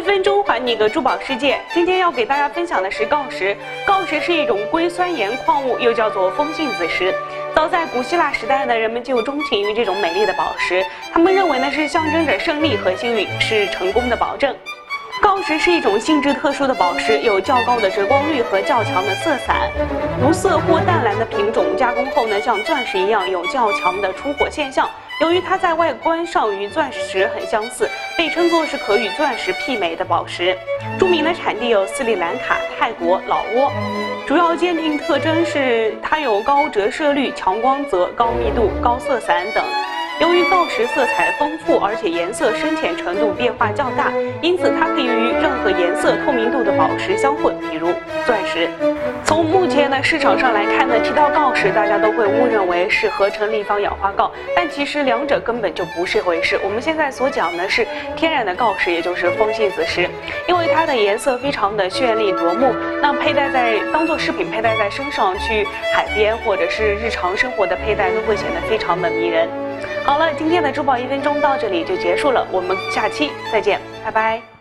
一分钟还你个珠宝世界。今天要给大家分享的是锆石。锆石是一种硅酸盐矿物，又叫做风信子石。早在古希腊时代呢，人们就钟情于这种美丽的宝石，他们认为呢是象征着胜利和幸运，是成功的保证。锆石是一种性质特殊的宝石，有较高的折光率和较强的色散，无色或淡蓝的品种加工后呢，像钻石一样有较强的出火现象。由于它在外观上与钻石很相似，被称作是可与钻石媲美的宝石。著名的产地有斯里兰卡、泰国、老挝。主要鉴定特征是它有高折射率、强光泽、高密度、高色散等。由于锆石色彩丰富，而且颜色深浅程度变化较大，因此它可以与任何颜色、透明度的宝石相混，比如钻石。从目前的市场上来看呢，提到锆石，大家都会误认为是合成立方氧化锆，但其实两者根本就不是一回事。我们现在所讲的是天然的锆石，也就是风信子石，因为它的颜色非常的绚丽夺目，那佩戴在当做饰品佩戴在身上，去海边或者是日常生活的佩戴都会显得非常的迷人。好了，今天的珠宝一分钟到这里就结束了，我们下期再见，拜拜。